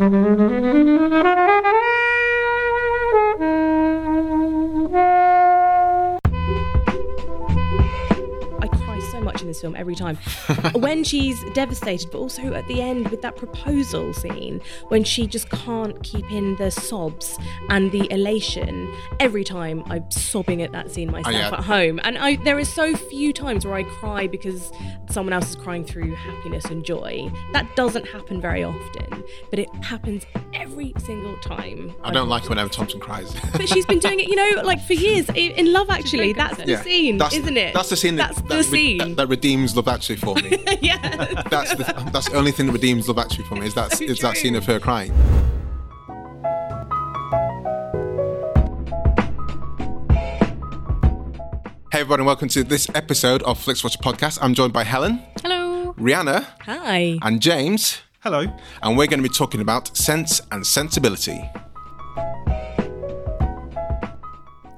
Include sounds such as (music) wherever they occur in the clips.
Thank you. Much in this film every time. (laughs) when she's devastated, but also at the end with that proposal scene, when she just can't keep in the sobs and the elation. Every time I'm sobbing at that scene myself oh, yeah. at home. And I there are so few times where I cry because someone else is crying through happiness and joy. That doesn't happen very often, but it happens every single time. I don't like it when Emma Thompson cries. (laughs) But she's been doing it, you know, like for years. In Love Actually, that's the Yeah. scene, That's- isn't it? That's the scene. That, That's the re- scene. that, that redeems Love Actually for me. (laughs) yeah. that's the that's the only thing that redeems Love Actually for me. Is that So (laughs) is that scene of her crying. Hey everybody, and welcome to this episode of Flix Watcher Podcast. I'm joined by Helen, Hello. Rhianna, Hi. and James, Hello. and we're going to be talking about sense and sensibility.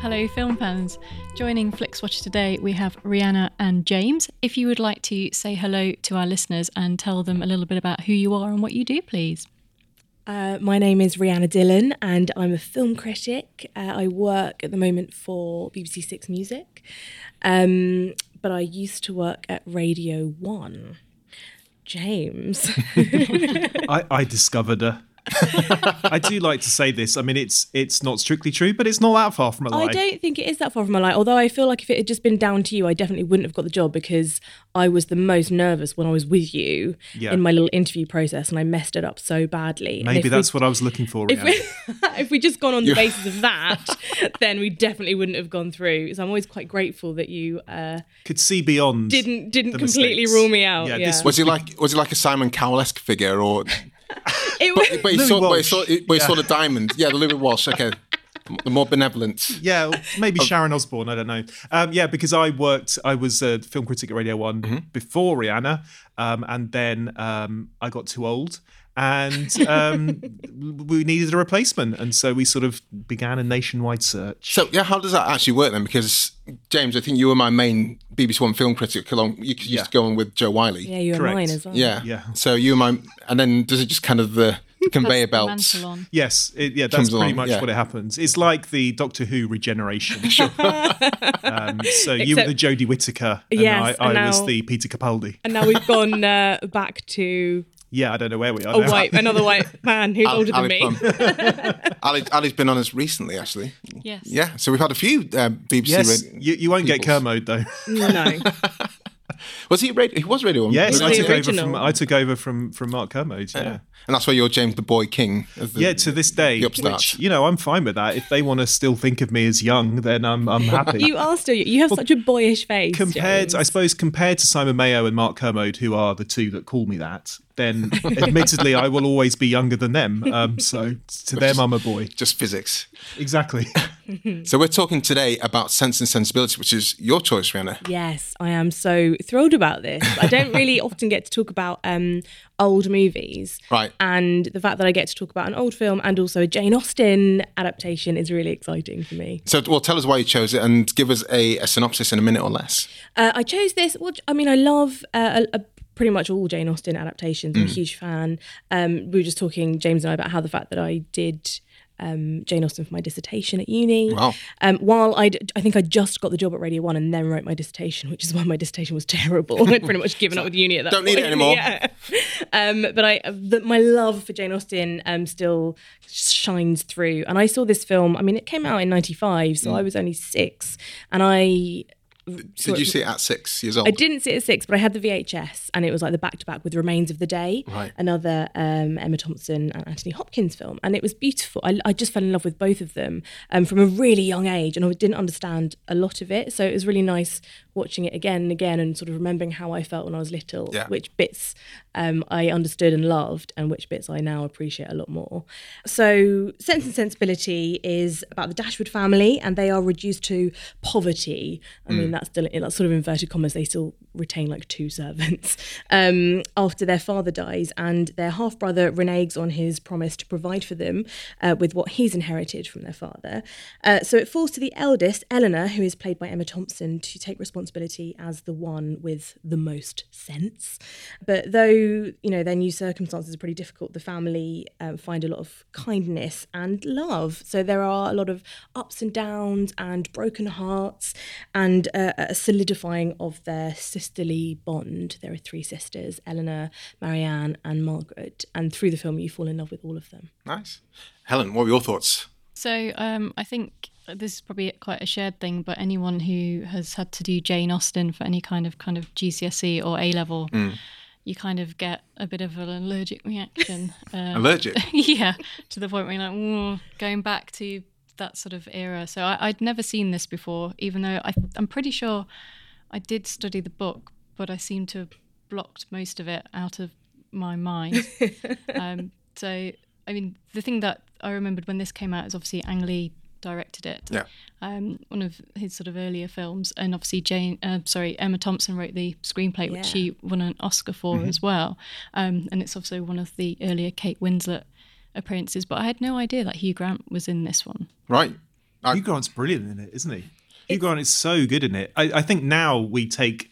Hello, film fans. Joining FlixWatcher today, we have Rhianna and James. If you would like to say hello to our listeners and tell them a little bit about who you are and what you do, please. Uh, my name is Rhianna Dillon, and I'm a film critic. Uh, I work at the moment for BBC Six Music, um, but I used to work at Radio One. James, (laughs) I, I discovered her. (laughs) I do like to say this. I mean, it's it's not strictly true, but it's not that far from a lie. I don't think it is that far from my lie. Although I feel like if it had just been down to you, I definitely wouldn't have got the job because I was the most nervous when I was with you Yeah. in my little interview process, and I messed it up so badly. Maybe if we- that's what I was looking for. if we (laughs) if we just gone on the basis of that, (laughs) then we definitely wouldn't have gone through. So I'm always quite grateful that you uh, Could see beyond. didn't didn't completely mistakes. rule me out. Yeah, Yeah, this Was he like was he like a Simon Cowell esque figure, or (laughs) it was, but he Louis saw but he saw, but he saw the diamond? Yeah, the Louis Walsh. Okay, the more benevolent. Yeah, or maybe Sharon Osbourne. I don't know. Um, yeah, because I worked. I was a film critic at Radio One Mm-hmm. before Rhianna, um, and then um, I got too old, and um, we needed a replacement, and so we sort of began a nationwide search. So yeah, how does that actually work then? Because James, I think you were my main BBC One film critic along. You used Yeah. to go on with Jo Whiley. yeah, you were Correct. mine as well. Yeah. Yeah. So you were my, and then does it just kind of the (laughs) conveyor belt? Yes, it, yeah, that's pretty along, much yeah. what it happens. It's like the Doctor Who regeneration. (laughs) (laughs) um, so you were the Jodie Whittaker, and Yes, I, I and was the Peter Capaldi. And now we've gone uh, back to Yeah, I don't know where we are. a now. white, another white (laughs) man who's older than me. (laughs) Ali, Ali's been on us recently, actually. Yes. Yeah. So we've had a few uh, BBC. Yes, rad- you, you won't get. Kermode though. (laughs) no, Was he radio? He was radio. One. Yes, I the took over from I took over from from Mark Kermode. Yeah. And that's why you're James the Boy King. the- Yeah, to this day, the upstart. which you know, I'm fine with that. If they want to still think of me as young, then I'm I'm happy. you are still. You have such a boyish face. compared, James. I suppose, compared to Simon Mayo and Mark Kermode, who are the two that call me that, then (laughs) admittedly, I will always be younger than them. Um, so to them, I'm a boy. Just physics. Exactly. (laughs) so we're talking today about Sense and Sensibility, which is your choice, Rhianna. Yes, I am so thrilled about this. I don't really (laughs) often get to talk about um, old movies. Right. And the fact that I get to talk about an old film and also a Jane Austen adaptation is really exciting for me. So, well, tell us why you chose it and give us a, a synopsis in a minute or less. Uh, I chose this. Well, I mean, I love uh, a, a pretty much all Jane Austen adaptations. I'm a huge fan. Um, we were just talking, James and I, about how the fact that I did um, Jane Austen for my dissertation at uni. Wow. Um, while I, I think I just got the job at Radio One and then wrote my dissertation, which is why my dissertation was (laughs) terrible. I'd pretty much given up with uni at that Don't need point. it (laughs) anymore. Yeah. Um, but I, the, my love for Jane Austen um, still shines through. And I saw this film. I mean, it came out in '95, so I was only six, and I Did you see it at six years old? I didn't see it at six, but I had the VHS, and it was like the back to back with Remains of the Day, Right. another um, Emma Thompson and Anthony Hopkins film, and it was beautiful. I, I just fell in love with both of them um, from a really young age, and I didn't understand a lot of it, so it was really nice watching it again and again, and sort of remembering how I felt when I was little, Yeah. which bits um, I understood and loved, and which bits I now appreciate a lot more. So, Sense and Sensibility is about the Dashwood family, and they are reduced to poverty. I mean, that's still that's sort of inverted commas. They still retain like two servants (laughs) um, after their father dies, and their half brother reneges on his promise to provide for them uh, with what he's inherited from their father. Uh, so it falls to the eldest, Eleanor, who is played by Emma Thompson, to take responsibility as the one with the most sense. But though you know their new circumstances are pretty difficult, the family um, find a lot of kindness and love. So there are a lot of ups and downs and broken hearts, and uh, a solidifying of their sisterly bond. There are three sisters: Eleanor, Marianne, and Margaret. And through the film, you fall in love with all of them. Nice. Helen, what were your thoughts? So um, I think this is probably quite a shared thing, but anyone who has had to do Jane Austen for any kind of kind of GCSE E or A level, you kind of get a bit of an allergic reaction. (laughs) Um, Allergic? (laughs) yeah, to the point where you're like, "Mm," going back to that sort of era. So I, I'd never seen this before, even though I, I'm pretty sure I did study the book, but I seem to have blocked most of it out of my mind. (laughs) um, so, I mean, the thing that I remembered when this came out is obviously Ang Lee directed it. Yeah. Um, one of his sort of earlier films, and obviously Jane, uh, sorry, Emma Thompson wrote the screenplay, which Yeah. she won an Oscar for as well. Um, and it's also one of the earlier Kate Winslet appearances. But I had no idea that Hugh Grant was in this one. Right. I- Hugh Grant's brilliant in it, isn't he? Hugh Grant is so good in it. I, I think now we take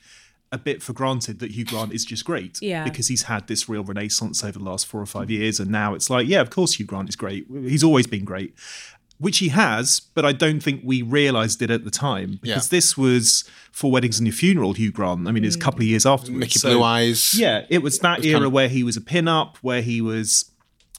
a bit for granted that Hugh Grant is just great. Yeah. Because he's had this real renaissance over the last four or five years. And now it's like, yeah, of course Hugh Grant is great. He's always been great. Which he has, but I don't think we realised it at the time. Because Yeah. this was Four Weddings and Your Funeral, Hugh Grant. I mean, it's a couple of years mm. afterwards. Mickey So- Blue Eyes. yeah, it was that era kind of- where he was a pin-up, where he was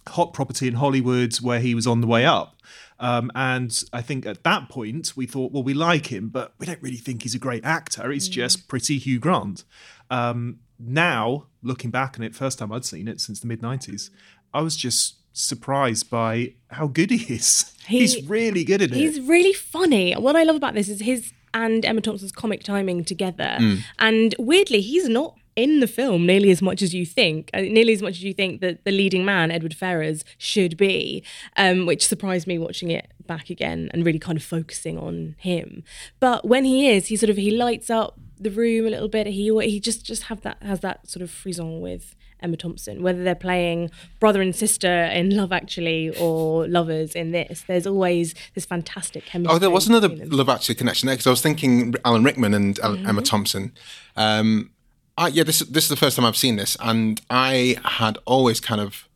hot property in Hollywood, where he was on the way up. Um, and I think at that point we thought, well, we like him, but we don't really think he's a great actor. He's just pretty Hugh Grant. Um, now, looking back on it, first time I'd seen it since the mid '90s, I was just surprised by how good he is. He- he's really good in it. He's really funny. What I love about this is his and Emma Thompson's comic timing together. Mm. And weirdly, he's not in the film nearly as much as you think, uh, nearly as much as you think that the leading man, Edward Ferrars, should be, um, which surprised me watching it back again and really kind of focusing on him. But when he is, he sort of he lights up the room a little bit. He he just just have that has that sort of frisson with Emma Thompson, whether they're playing brother and sister in Love Actually or lovers in this. There's always this fantastic chemistry. Oh, there was another. Love Actually connection there because I was thinking Alan Rickman and El- Mm-hmm. Emma Thompson. Um, I, yeah, this this is the first time I've seen this, and I had always kind of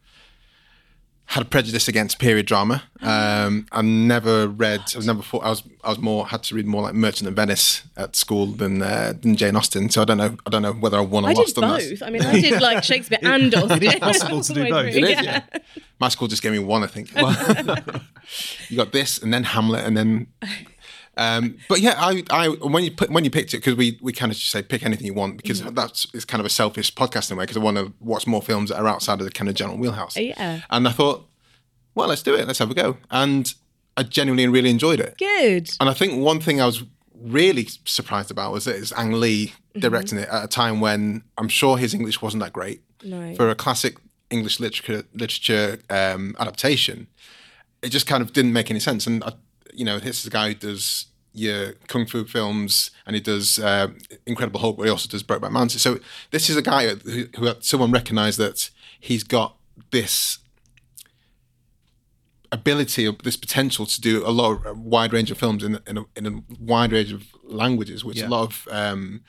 had a prejudice against period drama. Um, I never read. I was never thought I was. I was more had to read more like Merchant of Venice at school than uh, than Jane Austen. So I don't know. I don't know whether I won or I lost on both. I mean, I did like Shakespeare (laughs) and Austen. it is possible to do (laughs) both. It is, yeah. My school just gave me one, I think. (laughs) you got this, and then Hamlet, and then. Um, but yeah, I, I when you put when you picked it because we we kind of just say pick anything you want because Mm. that's it's kind of a selfish podcast in a way because I want to watch more films that are outside of the kind of general wheelhouse. Yeah. And I thought, well, let's do it. Let's have a go. And I genuinely really enjoyed it. Good. And I think one thing I was really surprised about was that it's Ang Lee directing it at a time when I'm sure his English wasn't that great. No. For a classic English literature literature um, adaptation, it just kind of didn't make any sense. And I, you know, this is a guy who does your kung fu films and he does uh, Incredible Hulk, but he also does Brokeback Mountain. So this is a guy who, who someone recognised that he's got this ability or this potential to do a lot of a wide range of films in, in, a, in a wide range of languages, which Yeah. a lot of um,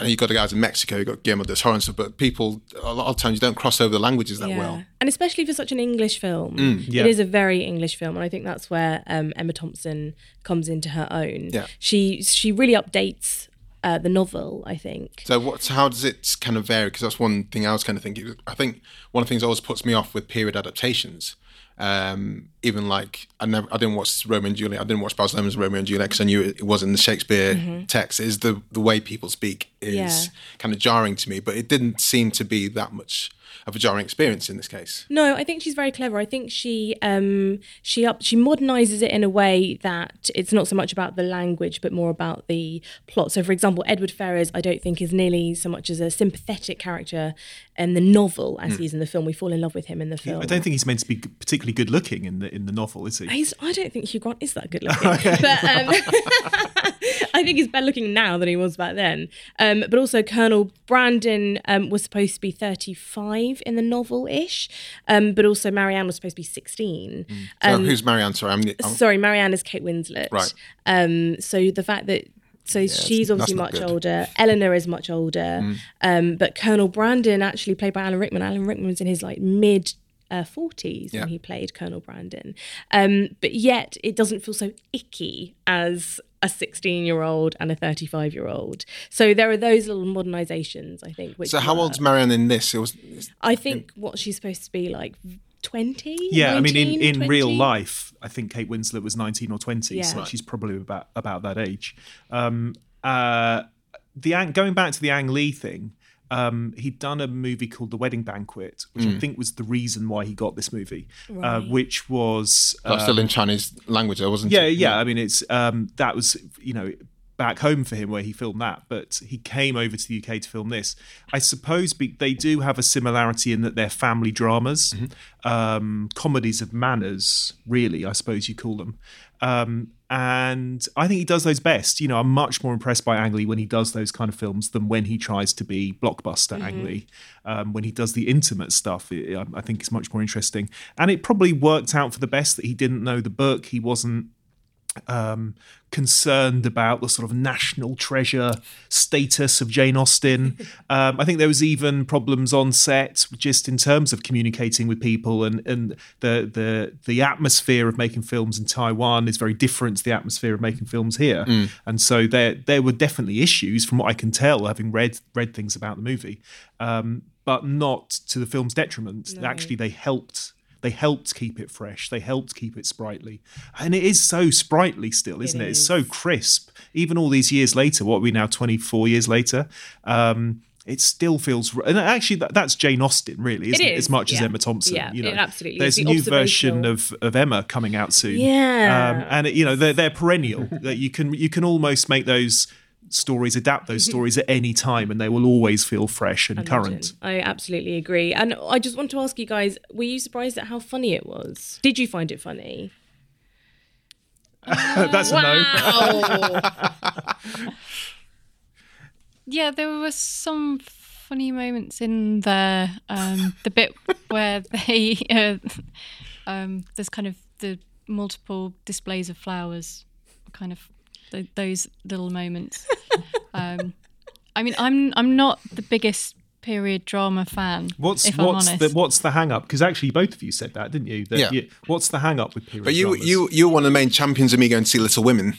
and you've got the guys in Mexico, you've got Guillermo del Toro and stuff, but people a lot of times you don't cross over the languages that well. And especially for such an English film, yeah. it is a very English film, and I think that's where um, Emma Thompson comes into her own. Yeah. She she really updates uh, the novel. I think. So what's how does it kind of vary? Because that's one thing I was kind of thinking. I think one of the things that always puts me off with period adaptations. Um, even like I never, I didn't watch Romeo and Juliet. I didn't watch Baz Luhrmann's Romeo and Juliet because I knew it, it was in the Shakespeare text. Is the the way people speak is Yeah. kind of jarring to me, but it didn't seem to be that much a jarring experience in this case. No, I think she's very clever. I think she um she up she modernizes it in a way that it's not so much about the language but more about the plot. So for example, Edward Ferrars I don't think is nearly so much as a sympathetic character in the novel as he is in the film. We fall in love with him in the film. I don't think he's meant to be particularly good looking in the in the novel, is he? He's, I don't think Hugh Grant is that good looking, (laughs) but um, (laughs) I think he's better looking now than he was back then. Um, but also, Colonel Brandon um, was supposed to be 35 in the novel ish, um, but also Marianne was supposed to be 16. So who's Marianne? Sorry, I'm, I'm Sorry, Marianne is Kate Winslet. Right. Um, so the fact that so she's obviously much good. older. Eleanor is much older. Um, but Colonel Brandon, actually played by Alan Rickman. Alan Rickman was in his like mid. Uh, 40s Yeah. when he played Colonel Brandon. Um, but yet it doesn't feel so icky as a 16 year old and a 35 year old. So there are those little modernizations, I think. Which so how work. old's Marianne in this? It was I think what she's supposed to be like 20? Yeah, I mean, in, 19, in real life, I think Kate Winslet was 19 or 20, so Yeah. she's probably about about that age. Um, uh, the Ang- going back to the Ang Lee thing, um, he'd done a movie called The Wedding Banquet, which I think was the reason why he got this movie, uh, which was that still in Chinese language, though, wasn't yeah, it? yeah. Yeah. I mean, it's um, that was you know back home for him where he filmed that, but he came over to the UK to film this. I suppose be, they do have a similarity in that they're family dramas, um, comedies of manners, really. I suppose you call them. Um, and I think he does those best. You know, I'm much more impressed by Ang Lee when he does those kind of films than when he tries to be blockbuster Ang Lee. Um, when he does the intimate stuff, it, I I think it's much more interesting. And it probably worked out for the best that he didn't know the book. He wasn't um, concerned about the sort of national treasure status of Jane Austen. (laughs) Um, I think there was even problems on set just in terms of communicating with people and and the the the atmosphere of making films in Taiwan is very different to the atmosphere of making films here. And so there there were definitely issues from what I can tell, having read read things about the movie, um, but not to the film's detriment. Actually, they helped they helped keep it fresh. They helped keep it sprightly. And it is so sprightly still, isn't it? It's so crisp. Even all these years later, what are we now, 24 years later? Um, it still feels, and actually, that, that's Jane Austen, really, isn't it? is, As much as. Emma Thompson. Yeah, you know, it absolutely There's is. a new version of, of Emma coming out soon. Yeah. um, and you know they're they're perennial. that you can you can almost make those stories, adapt those (laughs) stories at any time, and they will always feel fresh and current. I absolutely agree. And I just want to ask you guys were you surprised at how funny it was? Did you find it funny? (laughs) That's a no. (laughs) Yeah, there were some funny moments in there. Um, the bit where they, uh, um, there's kind of the multiple displays of flowers, kind of th- those little moments. (laughs) um, I mean, I'm I'm not the biggest period drama fan. What's if what's I'm the honest. what's the hang up? Because actually, both of you said that, didn't you? That Yeah. you- what's the hang up with period? Drama? But you, dramas? you, you're one of the main champions of me going to see Little Women.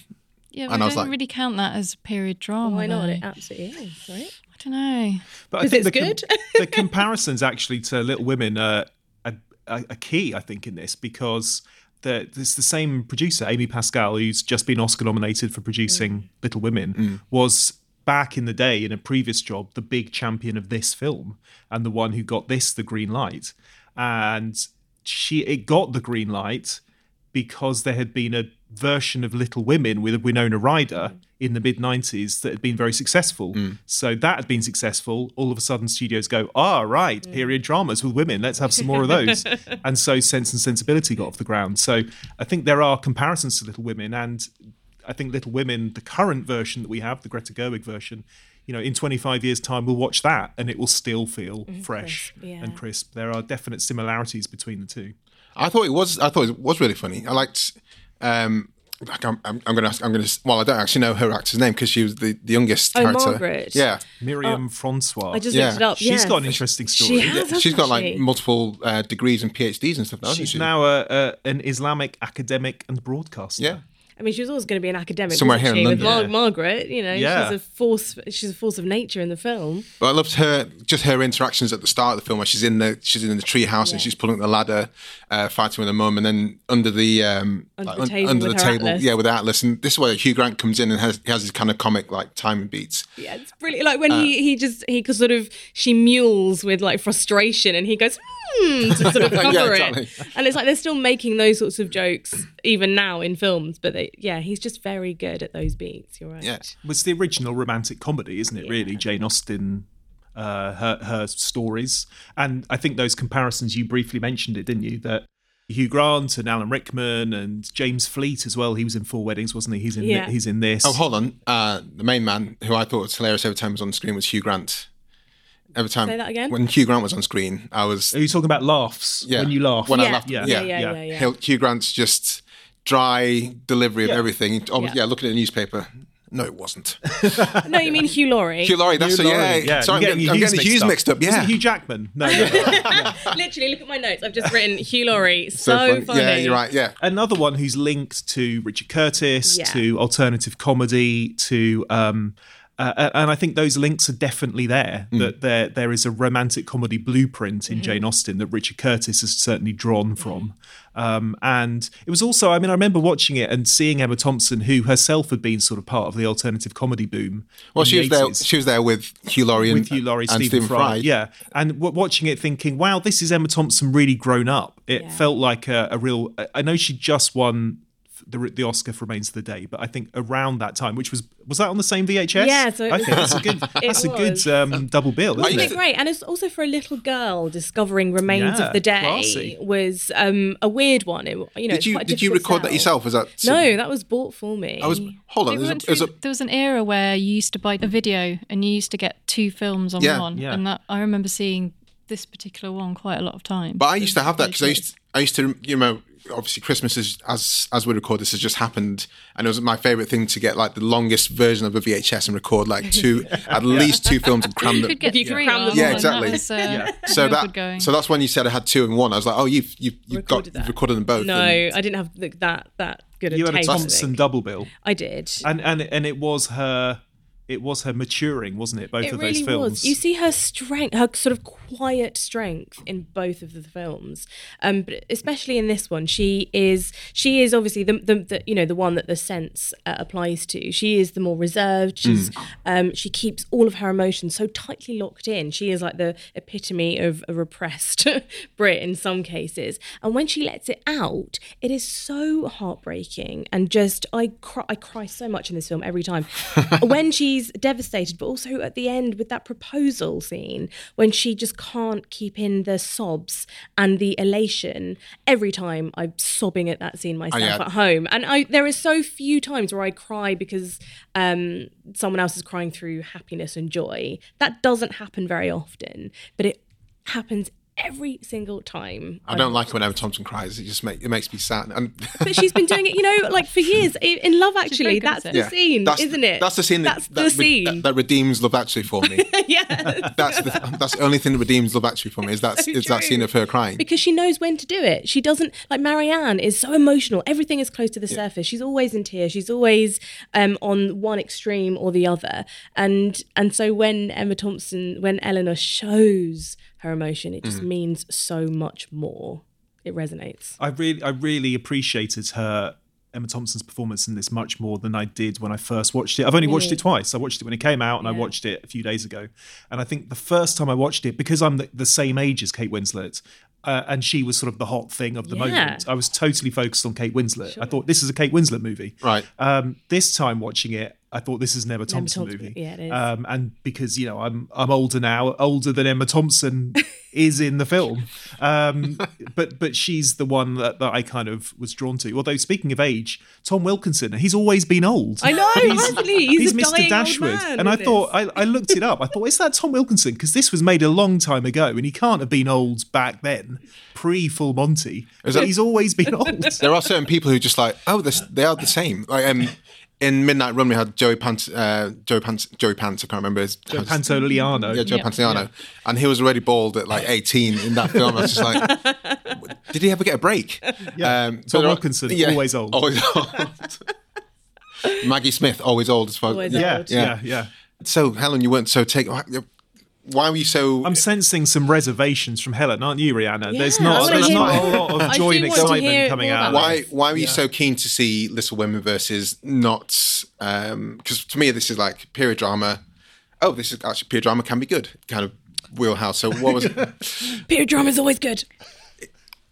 yeah, but and I I don't was like- really count that as period drama. Why not? though. It absolutely is, right? I don't know. But I think it's the com- (laughs) the comparisons actually to Little Women are a, a, a key, I think, in this because the, it's the same producer, Amy Pascal, who's just been Oscar nominated for producing mm. Little Women, mm. was back in the day in a previous job the big champion of this film and the one who got this the green light. And she it got the green light because there had been a version of Little Women with Winona Ryder mm. In the mid 90s that had been very successful. So that had been successful. All of a sudden, studios go, ah, right, period dramas with women. Let's have some more of those. (laughs) and so Sense and Sensibility got off the ground. So I think there are comparisons to Little Women. And I think Little Women, the current version that we have, the Greta Gerwig version, you know, in 25 years' time, we'll watch that and it will still feel fresh crisp, yeah. and crisp. There are definite similarities between the two. I thought it was. I thought it was really funny. I liked. Um, like I'm, I'm, I'm gonna. ask- I'm gonna. Well, I don't actually know her actor's name because she was the, the youngest Oh, character. Margaret. Yeah, Myriam Francois. I just Yeah. looked it up. She's yes. got an interesting story. has, hasn't she's got like she? multiple uh, degrees and PhDs and stuff. Now, She's she? now a, a, an Islamic academic and broadcaster. Yeah. I mean, she was always going to be an academic. Somewhere wasn't here in she? With London. Mar- Margaret, you know, Yeah. she's a force. She's a force of nature in the film. But I loved her, just her interactions at the start of the film, where she's in the she's in the tree house and she's pulling the ladder, uh, fighting with her mum, and then under the um, Under like, the un- table under with the her table, atlas. yeah, with Atlas. And this is where Hugh Grant comes in and has he has his kind of comic like timing beats. Yeah, it's brilliant. Like when Uh, he he just he could sort of she mules with like frustration, and he goes hmm to sort of (laughs) Yeah, cover exactly. it. And it's like they're still making those sorts of jokes even now in films, but they, yeah, he's just very good at those beats. You're right. Yeah. was the original romantic comedy, isn't it? Really, Jane Austen, uh, her her stories, and I think those comparisons you briefly mentioned it, didn't you? That Hugh Grant and Alan Rickman and James Fleet as well. He was in Four Weddings, wasn't he? He's in Yeah. he's in this. Oh, hold on. Uh, the main man who I thought was hilarious every time was on screen was Hugh Grant. Every time Say that again? when Hugh Grant was on screen, I was Are you talking about laughs? yeah When you laugh, when I Yeah. laughed. Yeah. Yeah, yeah, yeah. yeah, yeah. Hugh- Hugh Grant's just dry delivery of everything. Oh, yeah. Yeah. looking at the newspaper. No, it wasn't. No, you mean Hugh Laurie? Hugh Laurie. That's Hugh a, yeah. Yeah. Sorry, You're I'm getting, I'm getting the Hughes mixed up. Was Yeah. it Hugh Jackman? No. no. (laughs) Literally, look at my notes. I've just written Hugh Laurie. So, funny. funny. Yeah, you're right. Yeah. another one who's linked to Richard Curtis, Yeah. to alternative comedy, to um, uh, and I think those links are definitely there. Mm. That there there is a romantic comedy blueprint in Mm-hmm. Jane Austen that Richard Curtis has certainly drawn from. Um, and it was also, I mean, I remember watching it and seeing Emma Thompson, who herself had been sort of part of the alternative comedy boom. Well, she the was there. She was there with Hugh Laurie and, with Hugh Laurie, and Stephen, Fry. Fry. Yeah, and w- watching it, thinking, "Wow, this is Emma Thompson really grown up." It Yeah. felt like a, a real. I- I know she just won the the Oscar for Remains of the Day, but I think around that time, which was was that on the same VHS? Yeah, so it I was- think that's a good (laughs) It that's a good um, double bill, isn't Isn't it? it great? And it's also for a little girl discovering remains Yeah, of the day classy. was um, a weird one. It, you know, Did you did you difficult record that yourself? Was that No, that was bought for me. I was. Hold on. There's a, there's a, there was an era where you used to buy a video and you used to get two films on Yeah. one, Yeah. and that I remember seeing this particular one quite a lot of times. But I used to have that because I Really used I used to you know obviously Christmas is as as we record this has just happened and it was my favorite thing to get like the longest version of a VHS and record like two (laughs) at least two films and cram You them. could get you could three cram them Yeah, exactly. That was, uh, So that so that's when you said I had two in one. I was like, oh, you've you've, you've got Recorded you've that. recorded them both. No, and- I didn't have the, that that good. You had a taste, I Thompson double bill, I did. and and and it was her. It was her maturing, wasn't it? Both it of really those films. was. You see her strength, her sort of quiet strength in both of the films, um, but especially in this one, she is she is obviously the, the, the you know the one that the sense uh, applies to. She is the more reserved. She's Mm. um, she keeps all of her emotions so tightly locked in. She is like the epitome of a repressed (laughs) Brit in some cases, and when she lets it out, it is so heartbreaking and just I cry I cry so much in this film every time (laughs) when she's devastated, but also at the end with that proposal scene when she just can't keep in the sobs and the elation. Every time I'm sobbing at that scene myself yeah. at home, and I are so few times where I cry because um, someone else is crying through happiness and joy. That doesn't happen very often, but it happens every single time. I don't like it when Emma Thompson cries. It just make, it makes me sad. And (laughs) But she's been doing it, you know, like for years. In in Love Actually, very good at that's it. the Yeah. scene, That's- isn't it? That's the scene. That, That's that, the re- scene. that, that redeems Love Actually for me. (laughs) yeah. that's the that's the only thing that redeems Love Actually for me. Is that (laughs) So is that scene of her crying? because she knows when to do it. She doesn't like Marianne is so emotional. Everything is close to the surface. She's always in tears. She's always um, on one extreme or the other. And and so when Emma Thompson, when Eleanor shows her emotion, it just means so much more. It resonates. I really, I really appreciated her Emma Thompson's performance in this much more than I did when I first watched it. I've only watched it twice. I watched it when it came out, and I watched it a few days ago. And I think the first time I watched it, because I'm the, the same age as Kate Winslet, uh, and she was sort of the hot thing of the Yeah. moment. I was totally focused on Kate Winslet. I thought this is a Kate Winslet movie. Right. Um, this time watching it, I thought this is an Emma Thompson Thompson, movie. yeah, it is. Um, and because you know I'm I'm older now, older than Emma Thompson (laughs) is in the film. Um, but but she's the one that, that I kind of was drawn to. Although speaking of age, Tom Wilkinson, he's always been old. I know, hasn't he? He's a Mr. dying old Dashwood, man and I thought. I, I looked it up. I thought is that Tom Wilkinson because this was made a long time ago, and he can't have been old back then, pre Full Monty. Is that- he's always been old. there are certain people who just like, oh, this, they are the same. Like um, in Midnight Run, we had Joey Pants, uh, Joey Pants, Joey Pants. I can't remember his. Joe Pantoliano. Yeah, Joe Yeah. Pantoliano, and he was already bald at like 18 in that film. I was just like, (laughs) did he ever get a break? Yeah. Um, Tom there are- Wilkinson, always old. Always old. (laughs) Maggie Smith, always old as far. Always Yeah, old. yeah, Yeah. yeah. So Helen, you weren't so taken. Why were you so? I'm sensing some reservations from Helen, aren't you, Rhianna? there's Yeah, I not, there's hear not a lot of joy and excitement coming out. why why were you so keen to see Little Women versus not? Um, because to me, this is like period drama. Oh, this is actually period drama can be good kind of wheelhouse. So what was? (laughs) Period drama is always good.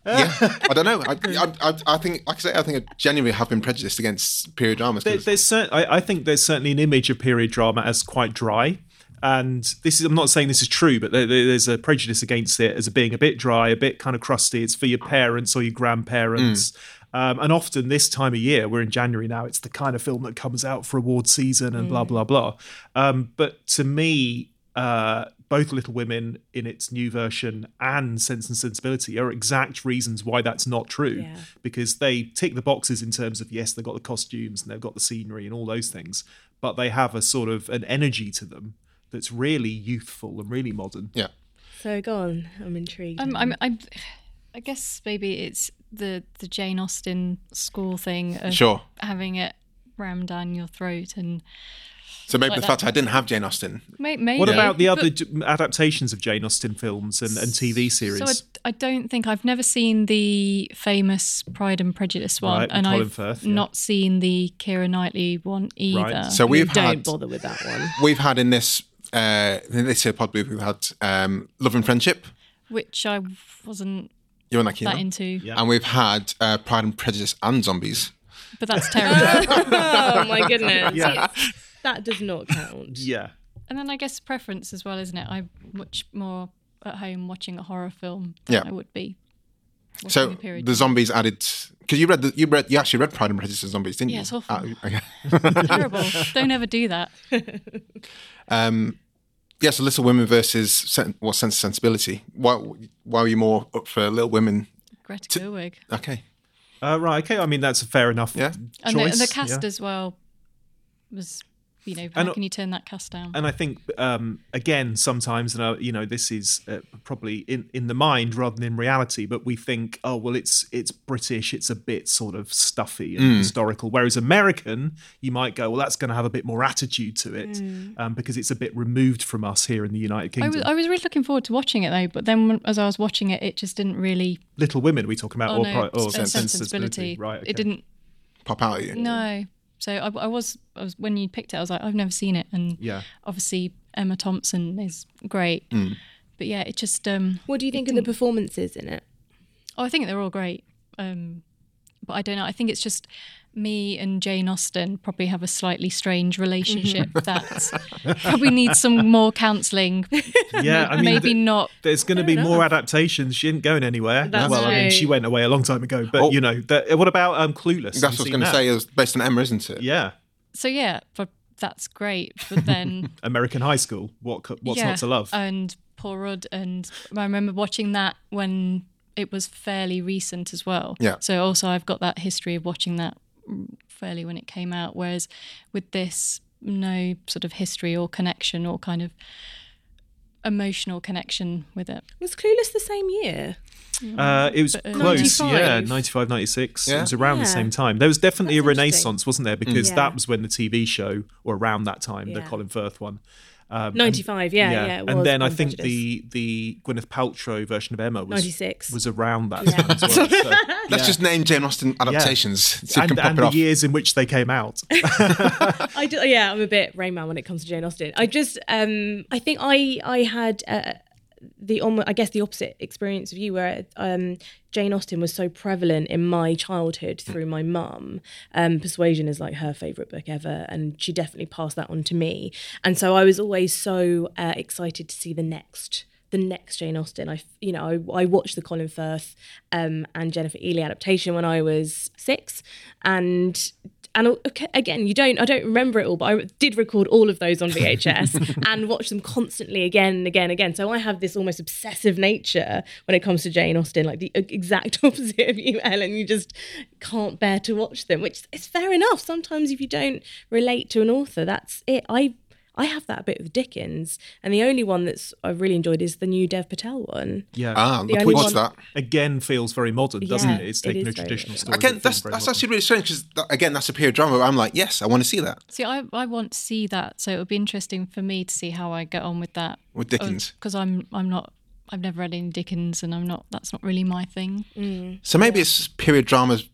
yeah, I don't know. I, (laughs) I, I, I think, like I say, I think I genuinely have been prejudiced against period dramas. There, there's cer- I, I think there's certainly an image of period drama as quite dry. And this is, I'm not saying this is true, but there, there- there's a prejudice against it as being a bit dry, a bit kind of crusty. It's for your parents or your grandparents. Um, and often this time of year, we're in January now, it's the kind of film that comes out for award season and blah, blah, blah. Um, but to me, uh, both Little Women in its new version and Sense and Sensibility are exact reasons why that's not true. Yeah. Because they tick the boxes in terms of, yes, they've got the costumes and they've got the scenery and all those things, but they have a sort of an energy to them that's really youthful and really modern. yeah, So go on. I'm intrigued. Um, I'm, I'm, I guess maybe it's the the Jane Austen school thing of Sure. having it rammed down your throat and so maybe Like the that. fact I didn't have Jane Austen. maybe. What about the other d- adaptations of Jane Austen films and, and TV series? So I, I don't think I've never seen the famous Pride and Prejudice one, Right, and Colin I've Firth, yeah. not seen the Keira Knightley one either. Right. So we've don't bother with that one. we've had in this uh, in this year pod we've had um, Love and Friendship. which I wasn't You're not keen that on. into, Yeah. And we've had uh, Pride and Prejudice and Zombies. but that's terrible. (laughs) oh my goodness. Yeah. That does not count. yeah. and then I guess preference as well, isn't it? I'm much more at home watching a horror film than Yeah. I would be. So the zombies added because you read the, you read you actually read Pride and Prejudice and Zombies, didn't Yeah, you? it's awful. Ah, okay. (laughs) terrible. Don't ever do that. (laughs) Um, yeah, so Little Women versus sen- what Sense of Sensibility. Why why were you more up for Little Women? Greta Gerwig. Okay, Uh, right. Okay. I mean, that's a fair enough Yeah. And the, and the cast yeah. as well was, you know, how And- can you turn that cast down? and I think um, again sometimes, and uh, you know, this is uh, probably in, in the mind rather than in reality. But we think, oh well, it's it's British, it's a bit sort of stuffy and historical. Whereas American, you might go, well, that's going to have a bit more attitude to it um, because it's a bit removed from us here in the United I Kingdom. was, I was really looking forward to watching it though, but then as I was watching it, it just didn't really. Little Women, we talking about, Oh or, no, pri- or s- Sense sensibility. right? okay. It didn't. pop out at you. No. So I, I was, I was when you picked it, I was like, I've never seen it, and Yeah. obviously Emma Thompson is great, but yeah, it just. um What do you think of the performances in it? Oh, I think they're all great. Um, but I don't know. I think it's just me and Jane Austen probably have a slightly strange relationship that probably needs some more counselling. Yeah, I mean, Maybe th- not. There's going to be more adaptations. She didn't going anywhere. That's well, I mean, she went away a long time ago. But Oh. you know, that, what about um, Clueless? That's what I was going to say. It's based on Emma, isn't it? Yeah, So yeah, but that's great. But then (laughs) American High School. What? What's yeah, not to love? And Paul Rudd, and I remember watching that when it was fairly recent as well. Yeah. So also I've got that history of watching that fairly when it came out. Whereas with this, no sort of history or connection or kind of emotional connection with it. Was Clueless the same year? Uh, it was But, uh, close, 95. yeah, 95, 96. It was around the same time. There was definitely That's a renaissance, wasn't there? Because Yeah. that was when the TV show, or around that time, the Colin Firth one. Um, 95, yeah, yeah. it and then I think Prejudice. the the Gwyneth Paltrow version of Emma was 96. was around that Yeah. time as well. (laughs) So, Let's yeah. just name Jane Austen adaptations so you and, can pop and it the off. years in which they came out. (laughs) (laughs) I do, yeah, I'm a bit Rain Man when it comes to Jane Austen. I just, um, I think I, I had uh, the I guess the opposite experience of you, where um, Jane Austen was so prevalent in my childhood through my mum. Um, Persuasion is like her favorite book ever, and she definitely passed that on to me. And so I was always so uh, excited to see the next the next Jane Austen. I, you know, I, I watched the Colin Firth um, and Jennifer Ehle adaptation when I was six, and and okay, again, you don't, I don't remember it all, but I did record all of those on VHS (laughs) and watch them constantly again and again and again. So I have this almost obsessive nature when it comes to Jane Austen, like the exact (laughs) opposite of you, Ellen. You just can't bear to watch them, which is fair enough. Sometimes if you don't relate to an author, that's it. I I have that a bit with Dickens, and the only one that's I've really enjoyed is the new Dev Patel one. Yeah. Ah, The only what's one- that? Again, feels very modern, doesn't Yeah, it? It's taking is a traditional modern. story. Again, that that's that's modern. actually really strange because again, that's a period drama. Where I'm like, yes, I want to see that See, I, I want to see that, so it would be interesting for me to see how I get on with that. with Dickens. because I'm I'm not I've never read any Dickens, and I'm not that's not really my thing. So maybe it's period dramas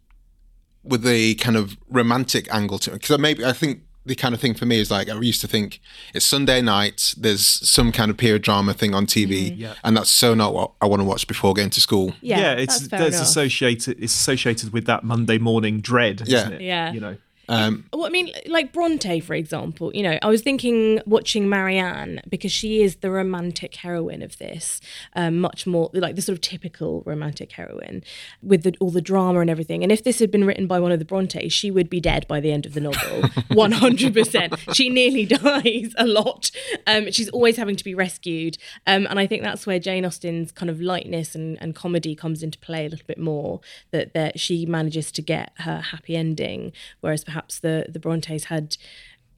with a kind of romantic angle to it. Because maybe I think the kind of thing for me is like I used to think it's Sunday night. There's some kind of period drama thing on TV, mm-hmm. Yeah. and that's so not what I want to watch before going to school. Yeah, it's that's fair that's enough. associated. It's associated with that Monday morning dread, Yeah. isn't it? Yeah. you know. Um, Well, I mean, like Bronte, for example, you know, I was thinking watching Marianne because she is the romantic heroine of this, um, much more like the sort of typical romantic heroine with the, all the drama and everything. And if this had been written by one of the Brontes, she would be dead by the end of the novel, (laughs) 100%. She nearly (laughs) dies a lot. Um, she's always having to be rescued. Um, and I think that's where Jane Austen's kind of lightness and, and comedy comes into play a little bit more, that, that she manages to get her happy ending, whereas perhaps the, the Brontes had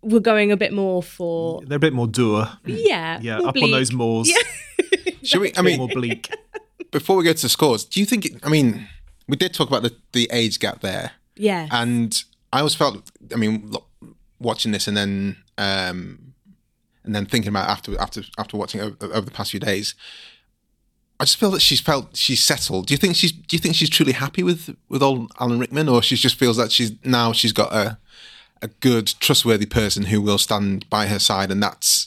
were going a bit more for They're a bit more dour. yeah Yeah, more up on those moors. (laughs) should we? I mean, (laughs) more mean, bleak. before we go to the scores, do you think? It, I mean, we did talk about the the age gap there. yeah and I always felt. I mean, watching this and then um, and then thinking about after after after watching over, over the past few days, I just feel that she's felt she's settled. Do you think she's Do you think she's truly happy with with old Alan Rickman, or she just feels that she's now she's got a a good, trustworthy person who will stand by her side, and that's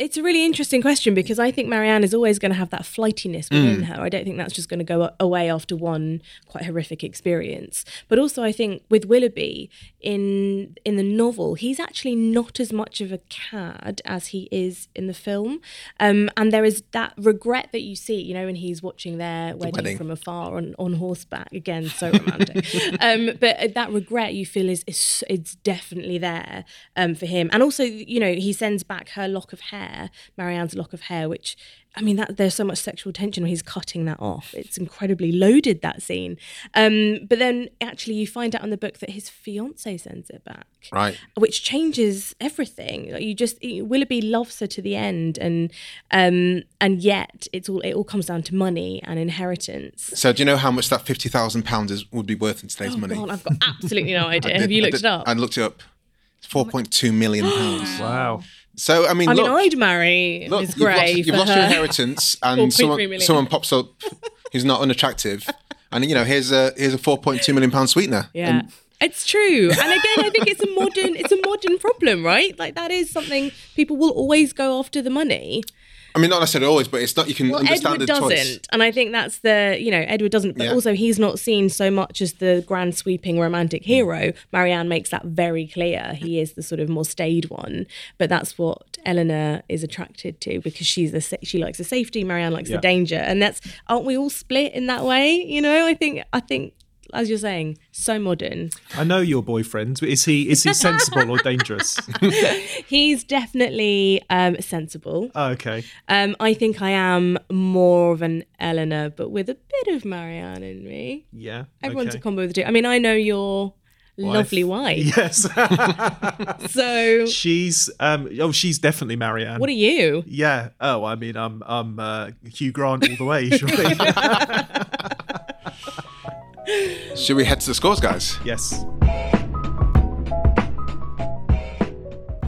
It's a really interesting question because I think Marianne is always going to have that flightiness within her. I don't think that's just going to go away after one quite horrific experience. But also, I think with Willoughby in in the novel, he's actually not as much of a cad as he is in the film, um, and there is that regret that you see, you know, when he's watching their wedding, wedding. from afar on, on horseback. Again, so romantic. (laughs) um, but that regret you feel is is it's definitely there um, for him. And also, you know, he sends back her lock of hair, Marianne's lock of hair, which I mean, that there's so much sexual tension when he's cutting that off. It's incredibly loaded that scene. Um, but then actually, you find out in the book that his fiance sends it back right. which changes everything. Like you just Willoughby loves her to the end, and um, and yet it's all it all comes down to money and inheritance. So, do you know how much that fifty thousand pounds is would be worth in today's money? Oh, God, I've got absolutely no (laughs) idea. I Have you looked did- it up? I looked it up. It's four point two million pounds. (gasps) Wow. So, I mean, I mean, look, I'd marry Look, Miss you've lost, you've lost your inheritance, (laughs) and someone, someone pops up who's not unattractive, and you know, here's a here's a four point two million pound sweetener. Yeah. And It's true. And again, I think it's a modern it's a modern problem, right? Like that is something people will always go after the money. I mean, not necessarily always, but it's not. You can Well, understand Edward the doesn't, choice. and I think that's the you know Edward doesn't, but Yeah. also he's not seen so much as the grand sweeping romantic hmm. hero. Marianne makes that very clear. He is the sort of more staid one, but that's what Eleanor is attracted to because she's the sa- she likes the safety. Marianne likes Yeah. the danger, and that's aren't we all split in that way? You know, I think I think as you're saying, so modern. I know your boyfriend. Is he is he sensible or dangerous? (laughs) He's definitely um, sensible. Oh, okay. Um, I think I am more of an Eleanor, but with a bit of Marianne in me. Yeah. Everyone's okay. a combo of the two. I mean, I know your lovely wife. Yes. (laughs) (laughs) So, she's um oh she's definitely Marianne. what are you? yeah. Oh, I mean I'm I'm uh, Hugh Grant all the way, surely. Should we head to the scores, guys? yes.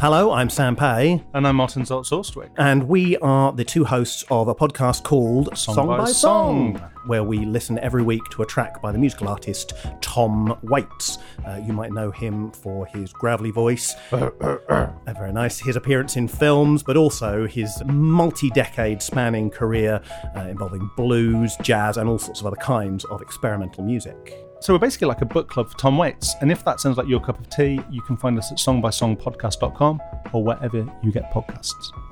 Hello, I'm Sam Pay, And I'm Martin Zott and we are the two hosts of a podcast called Song, by by Song. Song, where we listen every week to a track by the musical artist Tom Waits. Uh, you might know him for his gravelly voice. (coughs) Very nice. His appearance in films, but also his multi decade spanning career uh, involving blues, jazz, and all sorts of other kinds of experimental music. So we're basically like a book club for Tom Waits. And if that sounds like your cup of tea, you can find us at songbysongpodcast.com or wherever you get podcasts.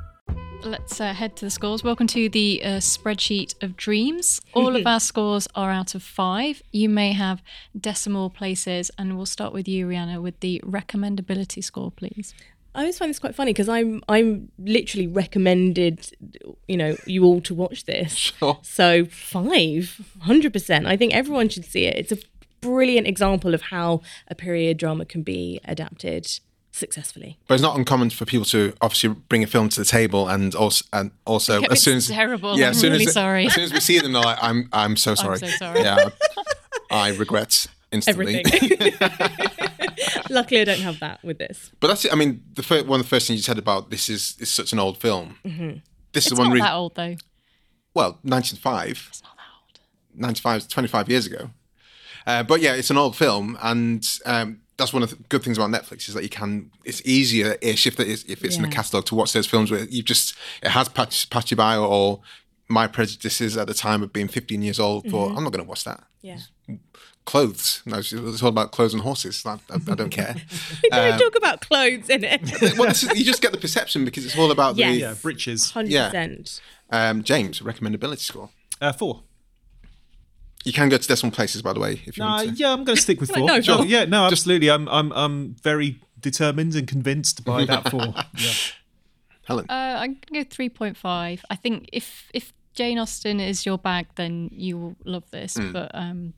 Let's uh, head to the scores. Welcome to the uh, spreadsheet of dreams. All of (laughs) our scores are out of five. You may have decimal places, and we'll start with you, Rhianna, with the recommendability score, please. I always find this quite funny because I'm I'm literally recommended, you know, you all to watch this. (laughs) Sure. So five, hundred percent. I think everyone should see it. It's a brilliant example of how a period drama can be adapted successfully. But it's not uncommon for people to obviously bring a film to the table and also and also as soon as terrible. yeah, as soon really as sorry. as soon as we see them, they're like, I'm I'm so sorry. I'm so sorry. Yeah, I, regret instantly. Everything. (laughs) Luckily, I don't have that with this. But that's it. I mean, the fir- one of the first things you said about this is is such an old film. This Mm-hmm. It's is one not that old, though. Well, 1905. It's not that old. 95 is 25 years ago. Uh, but yeah, it's an old film, and um, that's one of the good things about Netflix is that you can. It's easier ish if, it is, if it's in the catalogue to watch those films where you just it has patched, patched you by, or, or my prejudices at the time of being 15 years old. But I'm not going to watch that. Yeah. Clothes. No, it's, it's all about clothes and horses. I, I, I don't care. (laughs) We don't talk about clothes in it. (laughs) well, this is, you just get the perception because it's all about Yes. the Yeah, britches. Hundred Yeah. percent. um, James recommendability score. Uh, four. You can go to decimal places, by the way, if you Uh, want to. yeah, I'm going to stick with (laughs) four. no, sure. Oh, yeah, no, absolutely. I'm, I'm, I'm very determined and convinced by (laughs) that four. Yeah. Helen. Uh, I'm gonna go three point five. I think if if Jane Austen is your bag, then you will love this. Hmm. But um,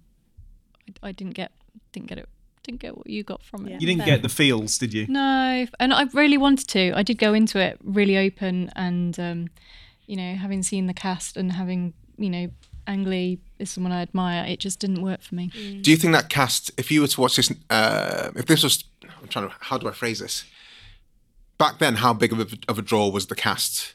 I, I didn't get didn't get it didn't get what you got from it. You didn't get the feels, did you? No, and I really wanted to. I did go into it really open, and um, you know, having seen the cast and having you know, Ang Lee is someone I admire. It just didn't work for me. Do you think that cast, if you were to watch this, uh, if this was, I'm trying to, how do I phrase this? Back then, how big of a, of a draw was the cast?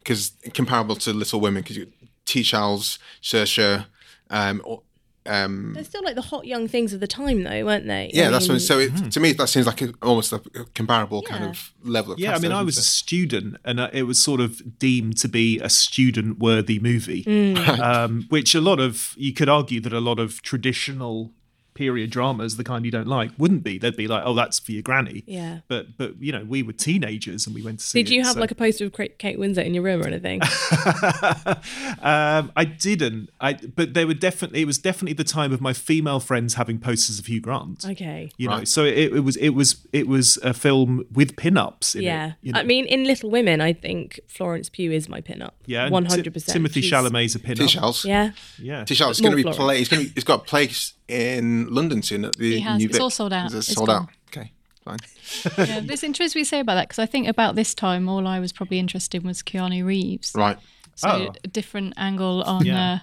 Because comparable to Little Women, because you T. Charles, Saoirse, um, or, um, They're still like the hot young things of the time, though, weren't they? yeah, I that's what. So it, to me, that seems like a, almost a, a comparable kind of level of. Yeah, I mean, I doesn't was a student, and uh, it was sort of deemed to be a student-worthy movie, Mm. um, which a lot of you could argue that a lot of traditional period dramas, the kind you don't like, wouldn't be. They'd be like, "Oh, that's for your granny." Yeah. But but you know, we were teenagers and we went to see. Did you it, have so- like a poster of Kate Kate Winslet in your room or anything? (laughs) um, I didn't. I but they were definitely. It was definitely the time of my female friends having posters of Hugh Grant. okay. You know, Right. so it, it was it was it was a film with pin-ups. In Yeah. it, you know. I mean, in Little Women, I think Florence Pugh is my pin-up. yeah, and One Ti- hundred percent. Timothée Chalamet's a T. pin-up. Charles. Yeah. Yeah, T. Charles is going to be Florence. play. He's going to. He's got a place in London soon at the He has. New It's all sold out. Is it It's sold gone. out. Okay, fine. yeah, there's interesting we say about that because I think about this time, all I was probably interested in was Keanu Reeves. Right. So Oh. a different angle on Yeah. uh,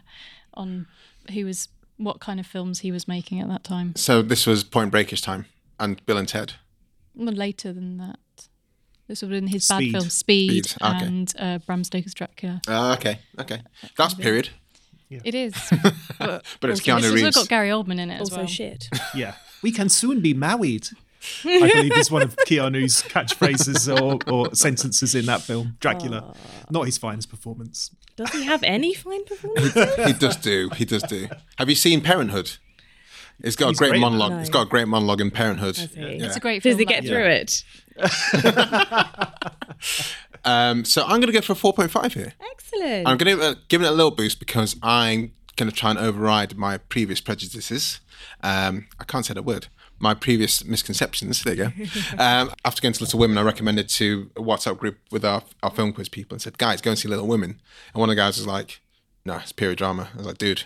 on who was what kind of films he was making at that time. So this was Point Breakish time, and Bill and Ted. Well, later than that. This would have been his Speed. bad film Speed, Speed, okay. and uh, Bram Stoker's Dracula. Uh, okay, okay. That's period. It is, (laughs) but, But it's it's Keanu also Reeves. got Gary Oldman in it as well. shit. (laughs) yeah. We can soon be married. I believe is one of (laughs) Keanu's catchphrases or, or sentences in that film, Dracula. Not his finest performance. Does he have any fine performance? he does do. He does do. Have you seen Parenthood? It's got He's a great great monologue. No. It's got a great monologue in Parenthood. Has he? It's a great film. Does he get that. through it? Um, so I'm going to go for a 4.5 here. Excellent. I'm going to uh, give it a little boost because I'm going to try and override my previous prejudices. Um, I can't say that word. my previous misconceptions. There you go. (laughs) um, after going to Little Women, I recommended to a WhatsApp group with our, our film quiz people and said, guys, go and see Little Women. And one of the guys was like, no, it's period drama. I was like, dude,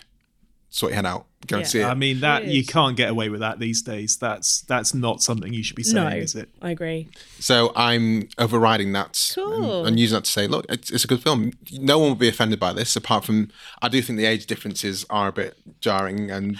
sort your head out. Go and see it. I mean that It you can't get away with that these days. That's that's not something you should be saying, no, is it? I agree. So I'm overriding that Cool. and, and using that to say, look, it's, it's a good film. No one will be offended by this, apart from I do think the age differences are a bit jarring. And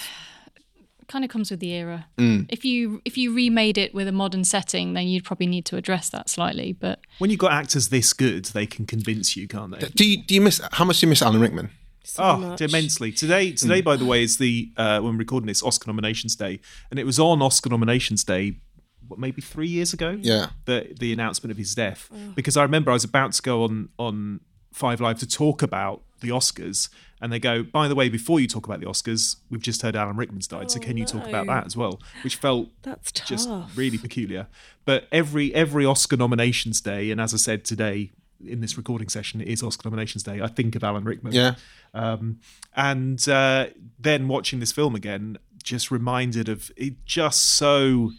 (sighs) kind of comes with the era. Mm. If you if you remade it with a modern setting, then you'd probably need to address that slightly. But When you've got actors this good, they can convince you, can't they? do you, do you miss how much do you miss Alan Rickman? So oh, much. immensely. Today, today, by the way, is the uh, when we're recording this Oscar nominations day, and it was on Oscar nominations day, what maybe three years ago. Yeah. the the announcement of his death, because I remember I was about to go on on Five Live to talk about the Oscars, and they go, by the way, before you talk about the Oscars, we've just heard Alan Rickman's died, so can you talk about that as well? Which felt That's tough. just really peculiar. But every every Oscar nominations day, and as I said today in this recording session, it is Oscar nominations day. I think of Alan Rickman. Yeah. Um, and uh, then watching this film again, just reminded of it. Just so